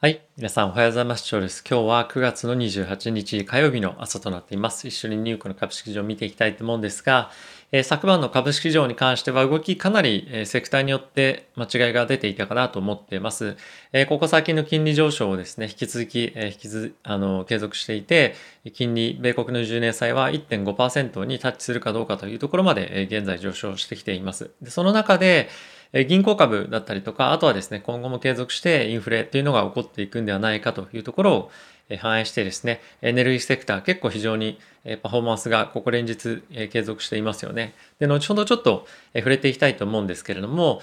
はい。皆さんおはようございます。今日は9月の28日火曜日の朝となっています。一緒にニューヨークの株式市場を見ていきたいと思うんですが、えー、昨晩の株式市場に関しては動きかなり、えー、セクターによって間違いが出ていたかなと思っています。えー、ここ最近の金利上昇をですね、引き続き、えー、引きずあの継続していて、金利、米国の10年債は1.5%にタッチするかどうかというところまで、えー、現在上昇してきています。でその中で、銀行株だったりとか、あとはですね、今後も継続してインフレっていうのが起こっていくんではないかというところを反映してですね、エネルギーセクター結構非常にパフォーマンスがここ連日継続していますよね。で、後ほどちょっと触れていきたいと思うんですけれども、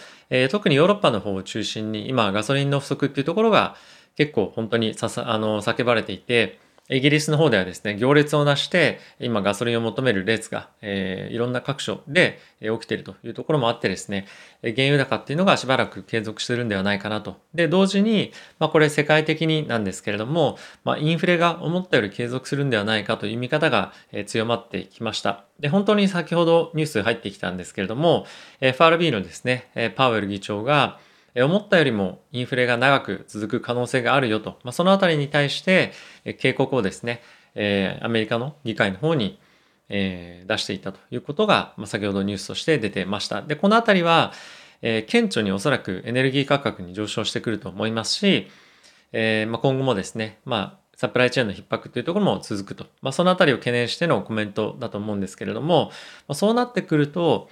特にヨーロッパの方を中心に今ガソリンの不足っていうところが結構本当にささあの叫ばれていて、イギリスの方ではですね、行列をなして、今ガソリンを求める列が、えー、いろんな各所で起きているというところもあってですね、原油高っていうのがしばらく継続してるんではないかなと。で、同時に、まあこれ世界的になんですけれども、まあインフレが思ったより継続するんではないかという見方が強まってきました。で、本当に先ほどニュース入ってきたんですけれども、FRB のですね、パウエル議長が、思ったよりもインフレが長く続く可能性があるよと、まあ、そのあたりに対して警告をですね、えー、アメリカの議会の方に、えー、出していたということが、まあ、先ほどニュースとして出てました。で、このあたりは、えー、顕著におそらくエネルギー価格に上昇してくると思いますし、えーまあ、今後もですね、まあ、サプライチェーンの逼迫というところも続くと。まあ、そのあたりを懸念してのコメントだと思うんですけれども、まあ、そうなってくると、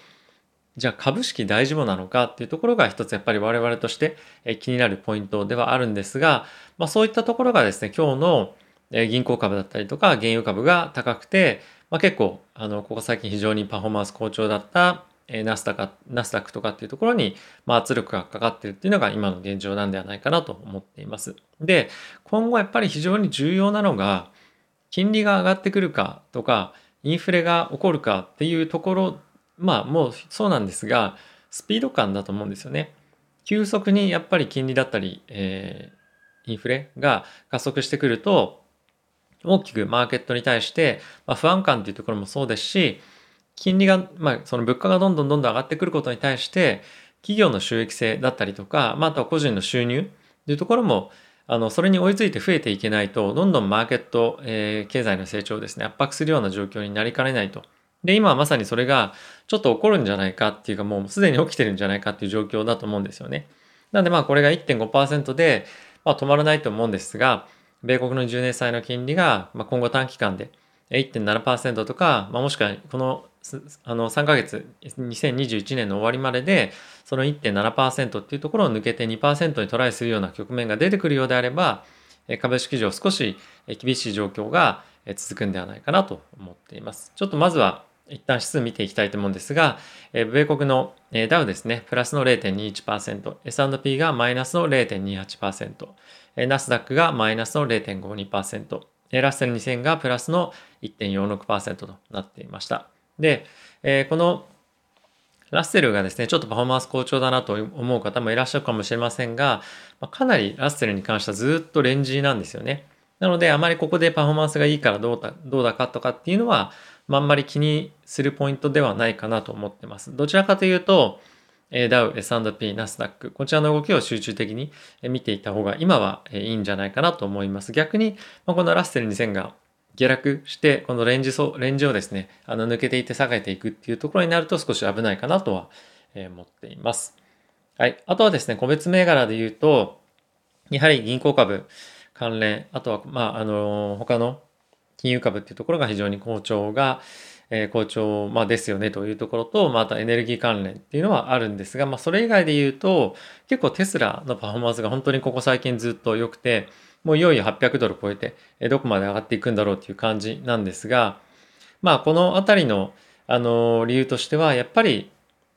じゃあ株式大丈夫なのかっていうところが一つやっぱり我々として気になるポイントではあるんですが、まあ、そういったところがですね、今日の銀行株だったりとか原油株が高くて、まあ、結構あのここ最近非常にパフォーマンス好調だったナスダックナスダックとかっていうところに、ま、圧力がかかってるっていうのが今の現状なんではないかなと思っています。で、今後やっぱり非常に重要なのが、金利が上がってくるかとか、インフレが起こるかっていうところまあもうそうなんですが、スピード感だと思うんですよね。急速にやっぱり金利だったり、えー、インフレが加速してくると、大きくマーケットに対して、まあ、不安感っていうところもそうですし、金利が、まあ、その物価がどんどんどんどん上がってくることに対して、企業の収益性だったりとか、まあ、あとは個人の収入っていうところも、あの、それに追いついて増えていけないと、どんどんマーケット、えー、経済の成長をですね、圧迫するような状況になりかねないとで、今はまさにそれがちょっと起こるんじゃないかっていうかもうすでに起きてるんじゃないかっていう状況だと思うんですよね。なんでまあこれが1.5%で、まあ、止まらないと思うんですが、米国の10年債の金利が、まあ、今後短期間で1.7%とか、まあ、もしくはこのあの3ヶ月2021年の終わりまででその1.7%っていうところを抜けて2%にトライするような局面が出てくるようであれば株式市場少し厳しい状況が続くんではないかなと思っています。ちょっとまずは一旦指数見ていきたいと思うんですが、え米国のえダウですね、プラスの0.21%、S&P がマイナスの0.28%、ナスダックがマイナスの0.52%、ラッセル2000がプラスの1.46%となっていました。で、えこのラッセルがですね、ちょっとパフォーマンス好調だなと思う方もいらっしゃるかもしれませんが、かなりラッセルに関してはずっとレンジなんですよね。なので、あまりここでパフォーマンスがいいからどうだどうだかとかっていうのは、まあ、んまり気にするポイントではないかなと思ってます。どちらかというと、ダウ、S&P、ナスダック、こちらの動きを集中的に見ていた方が今はいいんじゃないかなと思います。逆に、まあこのラッセル2000が下落して、このレンジレンジをですね、あの抜けていって下げていくっていうところになると少し危ないかなとは思っています。はい。あとはですね、個別銘柄で言うと、やはり銀行株、関連、あとは、まあ、あの、他の金融株っていうところが非常に好調が、えー、好調、まあ、ですよねというところと、またエネルギー関連っていうのはあるんですが、まあ、それ以外で言うと、結構テスラのパフォーマンスが本当にここ最近ずっと良くて、もういよいよ800ドル超えて、えどこまで上がっていくんだろうっていう感じなんですが、まあ、このあたりの、あの、理由としては、やっぱり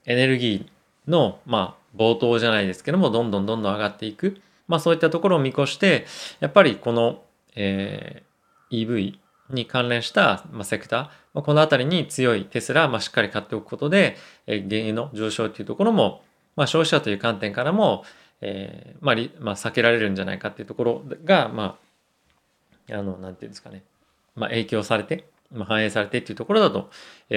エネルギーの、まあ、冒頭じゃないですけども、どんどんどんどん上がっていく。まあそういったところを見越して、やっぱりこの、えー、EV に関連した、ま、セクター、まあ、このあたりに強いテスラ、まあ、しっかり買っておくことで、え、原油の上昇っていうところも、まあ、消費者という観点からも、えーまあまあ、避けられるんじゃないかっていうところが、まあ、あの、なんていうんですかね、まあ、影響されて、まあ、反映されてっていうところだと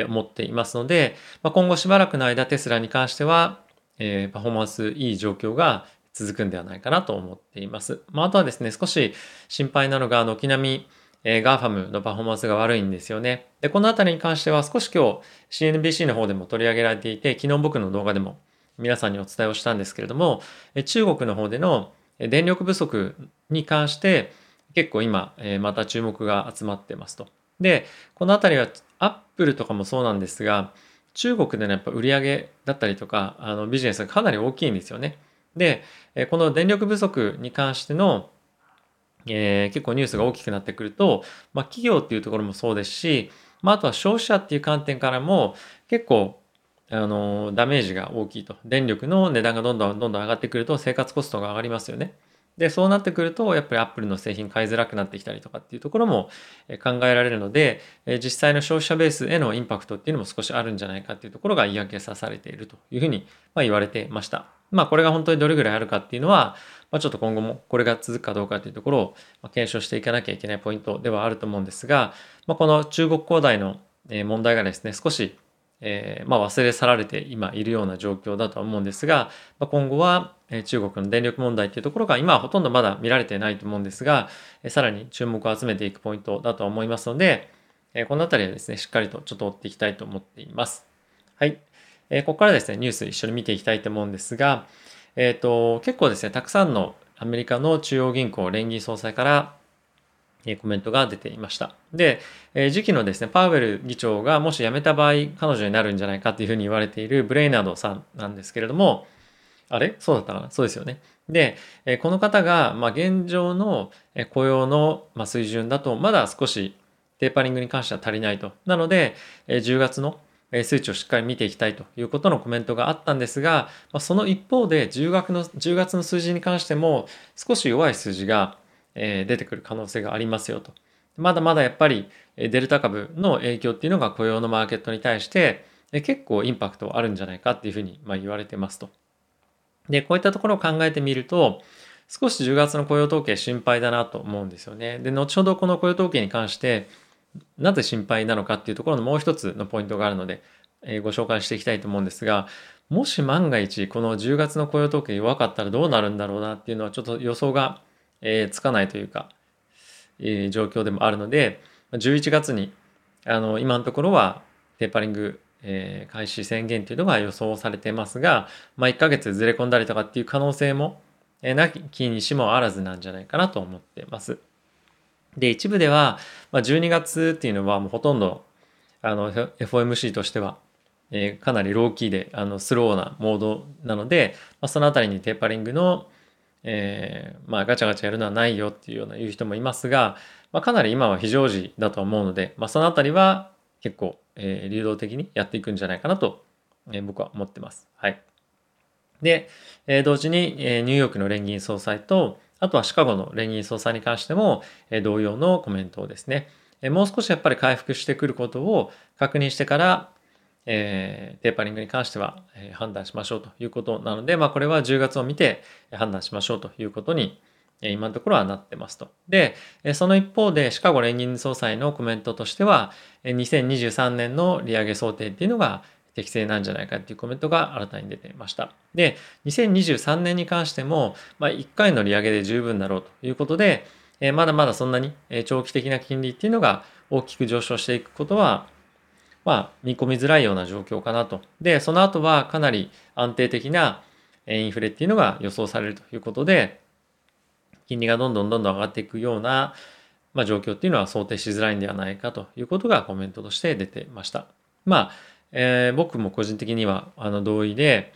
思っていますので、まあ、今後しばらくの間テスラに関しては、えー、パフォーマンスいい状況が続くんではないかなと思っています。まあ、あとはですね、少し心配なのが、軒並み、えー、 GAFAM のパフォーマンスが悪いんですよね。で、このあたりに関しては少し今日 CNBC の方でも取り上げられていて、昨日僕の動画でも皆さんにお伝えをしたんですけれども、中国の方での電力不足に関して結構今え、また注目が集まってますと。で、このあたりはアップルとかもそうなんですが、中国でのやっぱ売り上げだったりとか、あのビジネスがかなり大きいんですよね。で、この電力不足に関しての、えー、結構ニュースが大きくなってくると、まあ、企業っていうところもそうですし、まあ、あとは消費者っていう観点からも結構あのダメージが大きいと電力の値段がどんどんどんどん上がってくると生活コストが上がりますよね。でそうなってくるとやっぱりアップルの製品買いづらくなってきたりとかっていうところも考えられるので実際の消費者ベースへのインパクトっていうのも少しあるんじゃないかっていうところが嫌気さされているというふうに言われてました。まあこれが本当にどれぐらいあるかっていうのは、まあ、ちょっと今後もこれが続くかどうかというところを検証していかなきゃいけないポイントではあると思うんですが、まあ、この中国恒大の問題がですね少しえー、まあ、忘れ去られて今いるような状況だとは思うんですが、まあ、今後は中国の電力問題っていうところが今はほとんどまだ見られてないと思うんですが、さらに注目を集めていくポイントだと思いますので、このあたりはですね、しっかりとちょっと追っていきたいと思っています。はい。ここからですね、ニュース一緒に見ていきたいと思うんですが、えっ、ー、と、結構ですね、たくさんのアメリカの中央銀行連銀総裁からえコメントが出ていました。で、え次期のですね、パウエル議長がもし辞めた場合、彼女になるんじゃないかっていうふうに言われているブレイナードさんなんですけれども、あれ？そうだったかな？そうですよね。で、えこの方が、まあ、現状の雇用の水準だと、まだ少しテーパリングに関しては足りないと。なので、10月の数値をしっかり見ていきたいということのコメントがあったんですが、その一方で10月の ,10 月の数字に関しても少し弱い数字が出てくる可能性がありますよと。まだまだやっぱりデルタ株の影響っていうのが雇用のマーケットに対して結構インパクトあるんじゃないかっていうふうに言われてますと。で、こういったところを考えてみると、少し10月の雇用統計心配だなと思うんですよね。で、後ほどこの雇用統計に関して、なぜ心配なのかっていうところのもう一つのポイントがあるので、えご紹介していきたいと思うんですが、もし万が一この10月の雇用統計弱かったらどうなるんだろうなっていうのはちょっと予想がえー、つかないというか、えー、状況でもあるので、11月に、あの、今のところはテーパリング、えー、開始宣言というのが予想されてますが、まあ、1ヶ月ずれ込んだりとかっていう可能性も、えー、なきにしもあらずなんじゃないかなと思ってます。で、一部では、まあ、12月っていうのはもうほとんど、あの、FOMC としては、えー、かなりローキーで、あの、スローなモードなので、まあ、そのあたりにテーパリングの、えー、まあガチャガチャやるのはないよっていうような言う人もいますが、まあ、かなり今は非常時だと思うので、まあ、そのあたりは結構、えー、流動的にやっていくんじゃないかなと、えー、僕は思ってます。はい。で、えー、同時に、えー、ニューヨークの連銀総裁と、あとはシカゴの連銀総裁に関しても、え、同様のコメントをですね、え、もう少しやっぱり回復してくることを確認してから、えー、テーパリングに関しては、え、判断しましょうということなので、まあ、これは10月を見て判断しましょうということに、え、今のところはなってますと。で、えその一方で、シカゴ連銀総裁のコメントとしては、え2023年の利上げ想定っていうのが適正なんじゃないかっていうコメントが新たに出ていました。で、2023年に関しても、まあ、1回の利上げで十分だろうということで、えまだまだそんなに長期的な金利っていうのが大きく上昇していくことはまあ、見込みづらいような状況かなと。で、その後はかなり安定的なインフレっていうのが予想されるということで、金利がどんどんどんどん上がっていくような、まあ、状況っていうのは想定しづらいんではないかということがコメントとして出てました。まあ、えー、僕も個人的にはあの同意で、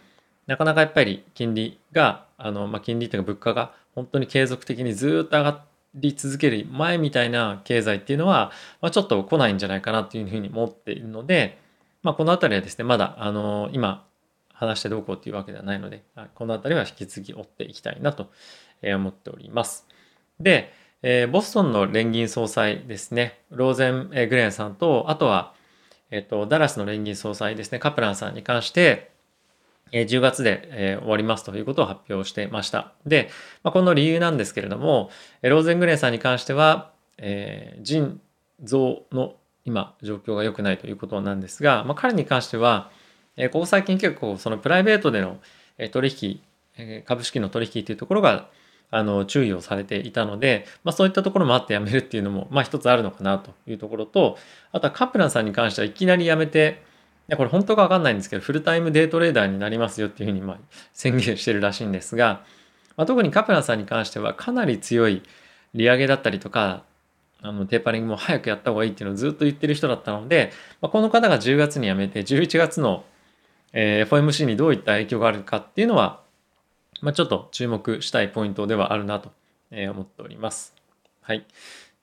なかなかやっぱり金利が、あのまあ、金利というか物価が本当に継続的にずっと上がり続ける前みたいな経済っていうのは、まあ、ちょっと来ないんじゃないかなっていうふうに思っているので、まあ、この辺りはですねまだあの今話してどうこうっていうわけではないのでこの辺りは引き続き追っていきたいなと思っております。で、えー、ボストンの連銀総裁ですねローゼン・グレーンさんとあとは、えっと、ダラスの連銀総裁ですねカプランさんに関してえ10月でえ終わりますということを発表してました。で、まあ、この理由なんですけれども、えローゼングレンさんに関しては、えー、腎臓の今状況が良くないということなんですが、まあ、彼に関しては、えここ最近結構そのプライベートでの取引え株式の取引というところがあの注意をされていたので、まあ、そういったところもあって辞めるっていうのも、まあ、一つあるのかなというところとあとはカプランさんに関してはいきなり辞めていやこれ本当か分かんないんですけどフルタイムデートレーダーになりますよっていうふうにま 宣言してるらしいんですが、まあ、特にカプランさんに関してはかなり強い利上げだったりとかあのテーパリングも早くやった方がいいっていうのをずっと言ってる人だったので、まあ、この方が10月に辞めて11月の、え、FOMC にどういった影響があるかっていうのはまあ、ちょっと注目したいポイントではあるなと思っております。はい。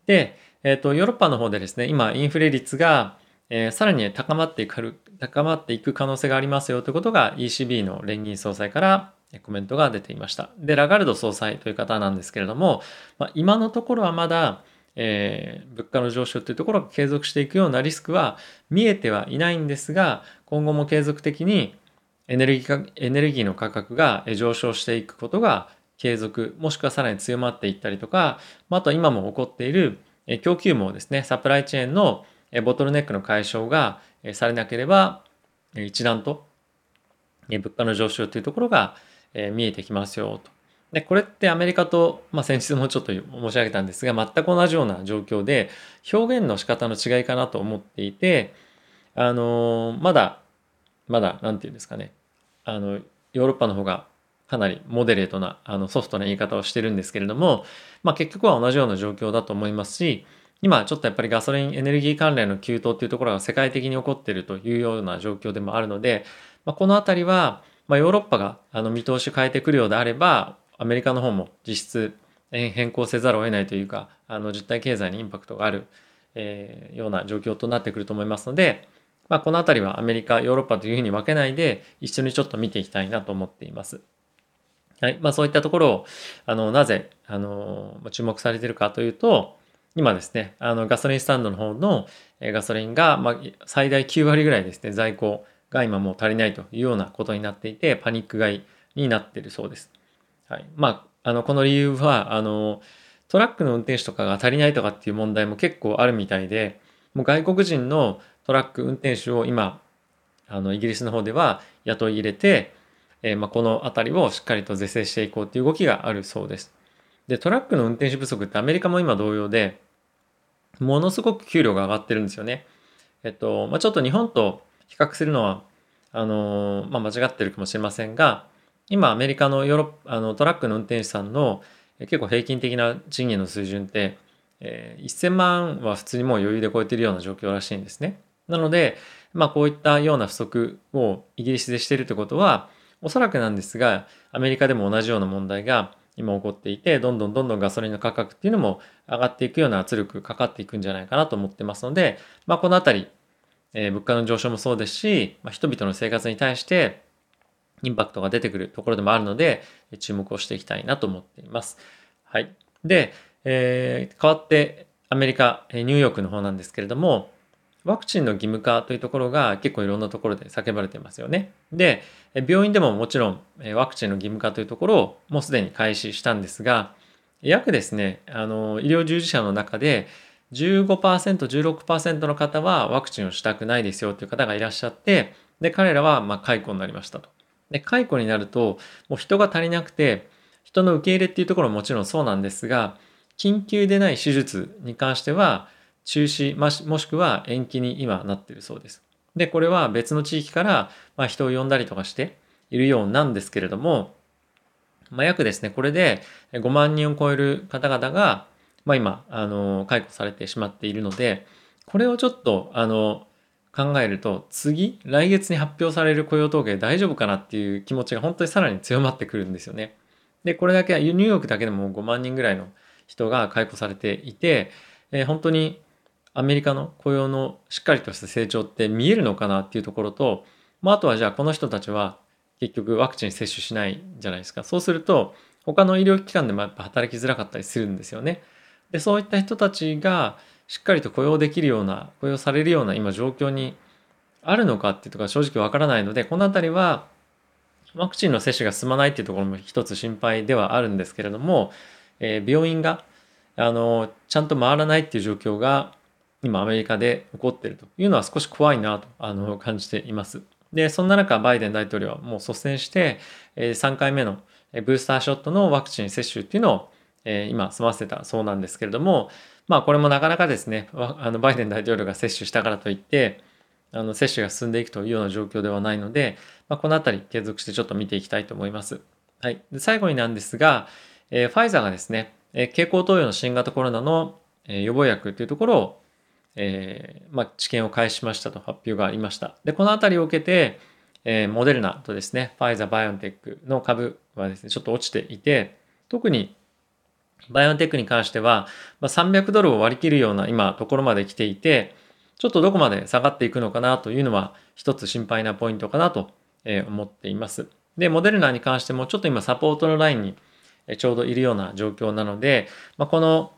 で、えっ、ー、と、ヨーロッパの方でですね、今、インフレ率が、えー、さらに高まっていく、高まっていく可能性がありますよということが ECB の連銀総裁からコメントが出ていました。で、ラガルド総裁という方なんですけれども、まあ、今のところはまだ、えー、物価の上昇というところが継続していくようなリスクは見えてはいないんですが、今後も継続的にエネルギーエネルギーの価格が上昇していくことが継続、もしくはさらに強まっていったりとか、あと今も起こっている供給網ですね、サプライチェーンのボトルネックの解消がされなければ、一段と物価の上昇というところが見えてきますよと。で、これってアメリカと、まあ、先日もちょっと申し上げたんですが、全く同じような状況で、表現の仕方の違いかなと思っていて、あのまだ、まだ、なんていうんですかね、あのヨーロッパの方がかなりモデレートなあのソフトな言い方をしてるんですけれども、まあ、結局は同じような状況だと思いますし今ちょっとやっぱりガソリンエネルギー関連の急騰っていうところが世界的に起こっているというような状況でもあるので、まあ、この辺りは、まあ、ヨーロッパがあの見通し変えてくるようであればアメリカの方も実質変更せざるを得ないというかあの実体経済にインパクトがある、えー、ような状況となってくると思いますので、まあ、この辺りはアメリカ、ヨーロッパというふうに分けないで、一緒にちょっと見ていきたいなと思っています。はい。まあ、そういったところを、あの、なぜ、あの、注目されているかというと、今ですね、あの、ガソリンスタンドの方のガソリンが、まあ、最大9割ぐらいですね、在庫が今もう足りないというようなことになっていて、パニック買いになっているそうです。はい。まあ、あの、この理由は、あの、トラックの運転手とかが足りないとかっていう問題も結構あるみたいで、もう外国人のトラック運転手を今あのイギリスの方では雇い入れて、えー、まあ、この辺りをしっかりと是正していこうという動きがあるそうです。でトラックの運転手不足ってアメリカも今同様でものすごく給料が上がってるんですよね。えっとまあ、ちょっと日本と比較するのはあのまあ、間違ってるかもしれませんが今アメリカのヨーロあのトラックの運転手さんの結構平均的な賃金の水準って、えー、1000万は普通にもう余裕で超えてるような状況らしいんですね。なので、まあこういったような不足をイギリスでしているということは、おそらくなんですが、アメリカでも同じような問題が今起こっていて、どんどんどんどんガソリンの価格っていうのも上がっていくような圧力かかっていくんじゃないかなと思ってますので、まあこのあたり、えー、物価の上昇もそうですし、まあ、人々の生活に対してインパクトが出てくるところでもあるので、注目をしていきたいなと思っています。はい。で、えー、変わってアメリカ、ニューヨークの方なんですけれども、ワクチンの義務化というところが結構いろんなところで叫ばれてますよね。で、病院でももちろんワクチンの義務化というところをもうすでに開始したんですが、約ですね、あの、医療従事者の中で15%、16%の方はワクチンをしたくないですよという方がいらっしゃって、で、彼らはま解雇になりましたと。で、解雇になると、もう人が足りなくて、人の受け入れっていうところももちろんそうなんですが、緊急でない手術に関しては、中止もしくは延期に今なっているそうです。で、これは別の地域からま人を呼んだりとかしているようなんですけれども、まあ、約ですね、これで5万人を超える方々が、まあ、今、あの、解雇されてしまっているので、これをちょっと、あの、考えると、次、来月に発表される雇用統計大丈夫かなっていう気持ちが本当にさらに強まってくるんですよね。で、これだけ、ニューヨークだけでも5万人ぐらいの人が解雇されていて、えー、本当にアメリカの雇用のしっかりとした成長って見えるのかなっていうところと、まあ、あとはじゃあこの人たちは結局ワクチン接種しないじゃないですか。そうすると他の医療機関でもやっぱ働きづらかったりするんですよね。で、そういった人たちがしっかりと雇用できるような、雇用されるような今状況にあるのかっていうところは正直わからないので、このあたりはワクチンの接種が進まないっていうところも一つ心配ではあるんですけれども、えー、病院があのちゃんと回らないっていう状況が今アメリカで起こっているというのは少し怖いなとあの感じています。で、そんな中、バイデン大統領はもう率先して、3回目のブースターショットのワクチン接種っていうのを、今済ませたそうなんですけれども、まあこれもなかなかですね、あのバイデン大統領が接種したからといって、あの接種が進んでいくというような状況ではないので、まあ、このあたり継続してちょっと見ていきたいと思います。はい。で最後になんですが、えー、ファイザーがですね、えー、経口投与の新型コロナの、え、予防薬というところを、えーまあ、治験を開始しましたと発表がありました。で、このあたりを受けて、えー、モデルナとですね、ファイザー、バイオンテックの株はですね、ちょっと落ちていて、特にバイオンテックに関しては、まあ、300ドルを割り切るような今ところまで来ていて、ちょっとどこまで下がっていくのかなというのは一つ心配なポイントかなと思っています。で、モデルナに関してもちょっと今サポートのラインにちょうどいるような状況なので、まあ、この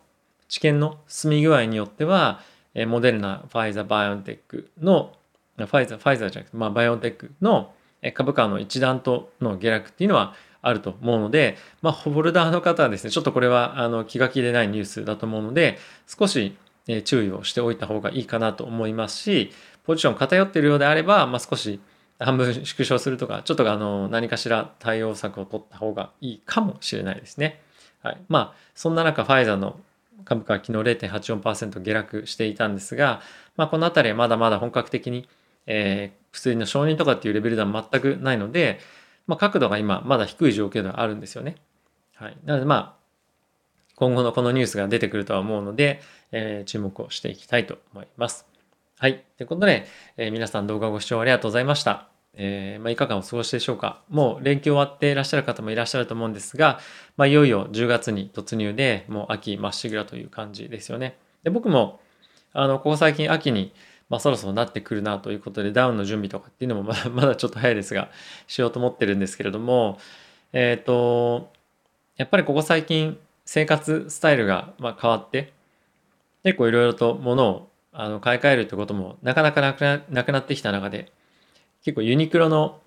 治験の進み具合によっては、モデルナ、ファイザー、バイオンテックの、ファイザー、ファイザーじゃなくて、まあ、バイオンテックの株価の一段との下落っていうのはあると思うので、まあ、ホルダーの方はですね、ちょっとこれはあの気が気でないニュースだと思うので、少し注意をしておいた方がいいかなと思いますし、ポジション偏っているようであれば、まあ、少し半分縮小するとか、ちょっとあの何かしら対応策を取った方がいいかもしれないですね。はい。まあ、そんな中、ファイザーの株価は昨日0.84%下落していたんですが、まあ、この辺りはまだまだ本格的に、えー、薬の承認とかっていうレベルでは全くないので、まあ、角度が今まだ低い状況ではあるんですよね。はい。なのでまあ、今後のこのニュースが出てくるとは思うので、えー、注目をしていきたいと思います。はい。ということで、えー、皆さん動画ご視聴ありがとうございました。えー、まあ、いかがお過ごしでしょうか。もう連休終わっていらっしゃる方もいらっしゃると思うんですが、まあ、いよいよ10月に突入で、もう秋まっしぐらという感じですよね。で、僕も、あの、ここ最近秋に、まあ、そろそろなってくるなということで、ダウンの準備とかっていうのもまだ まだちょっと早いですが、しようと思ってるんですけれども、えっ、ー、と、やっぱりここ最近、生活スタイルがま変わって結構いろいろと物をあの買い替えるってこともなかなかなくななくなってきた中で結構ユニクロの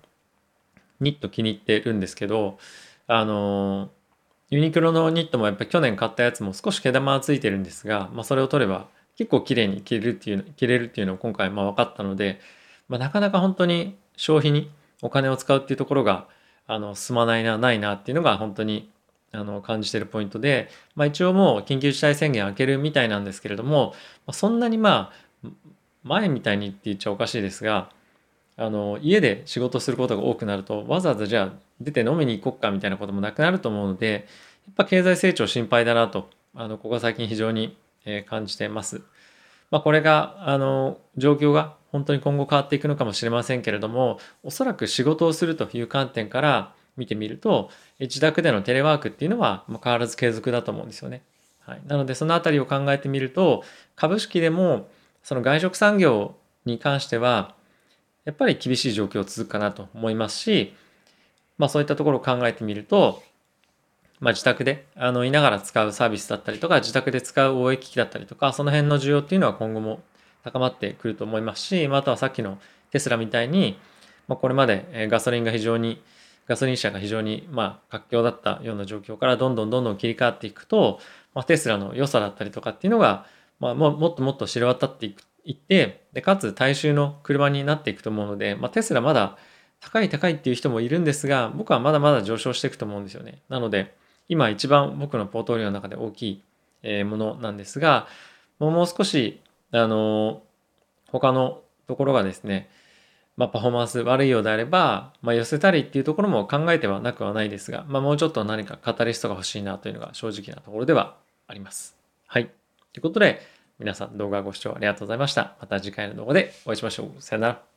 ニット気に入ってるんですけどあのユニクロのニットもやっぱ去年買ったやつも少し毛玉はついてるんですが、まあ、それを取れば結構綺麗に着れるっていう着れるっていうのを今回まあ分かったので、まあ、なかなか本当に消費にお金を使うっていうところがあの進まないなないなっていうのが本当にあの感じてるポイントで、まあ、一応もう緊急事態宣言明けるみたいなんですけれども、ま、そんなにまあ前みたいにって言っちゃおかしいですがあの家で仕事することが多くなるとわざわざじゃあ出て飲みに行こっかみたいなこともなくなると思うのでやっぱ経済成長心配だなとあのここ最近非常に、感じてます。まあ、これがあの状況が本当に今後変わっていくのかもしれませんけれどもおそらく仕事をするという観点から見てみると自宅でのテレワークっていうのは変わらず継続だと思うんですよね。はい、なのでそのあたりを考えてみると株式でもその外食産業に関してはやっぱり厳しい状況続くかなと思いますし、まあ、そういったところを考えてみると、まあ、自宅であのいながら使うサービスだったりとか自宅で使う応援機器だったりとかその辺の需要っていうのは今後も高まってくると思いますし、まあ、あとはさっきのテスラみたいに、まあ、これまでガソリンが非常にガソリン車が非常にまあ活況だったような状況からどんどんどんどん切り替わっていくと、まあ、テスラの良さだったりとかっていうのが、まあ、ももっともっと知れ渡っていくいってでかつ大衆の車になっていくと思うので、まあ、テスラまだ高い高いっていう人もいるんですが僕はまだまだ上昇していくと思うんですよねなので今一番僕のポートフォリオの中で大きいものなんですがもう少しあの他のところがですねまあ、パフォーマンス悪いようであれば、まあ、寄せたりっていうところも考えてはなくはないですが、まあ、もうちょっと何かカタリストが欲しいなというのが正直なところではあります。はい。ということで、皆さん動画ご視聴ありがとうございました。また次回の動画でお会いしましょう。さよなら。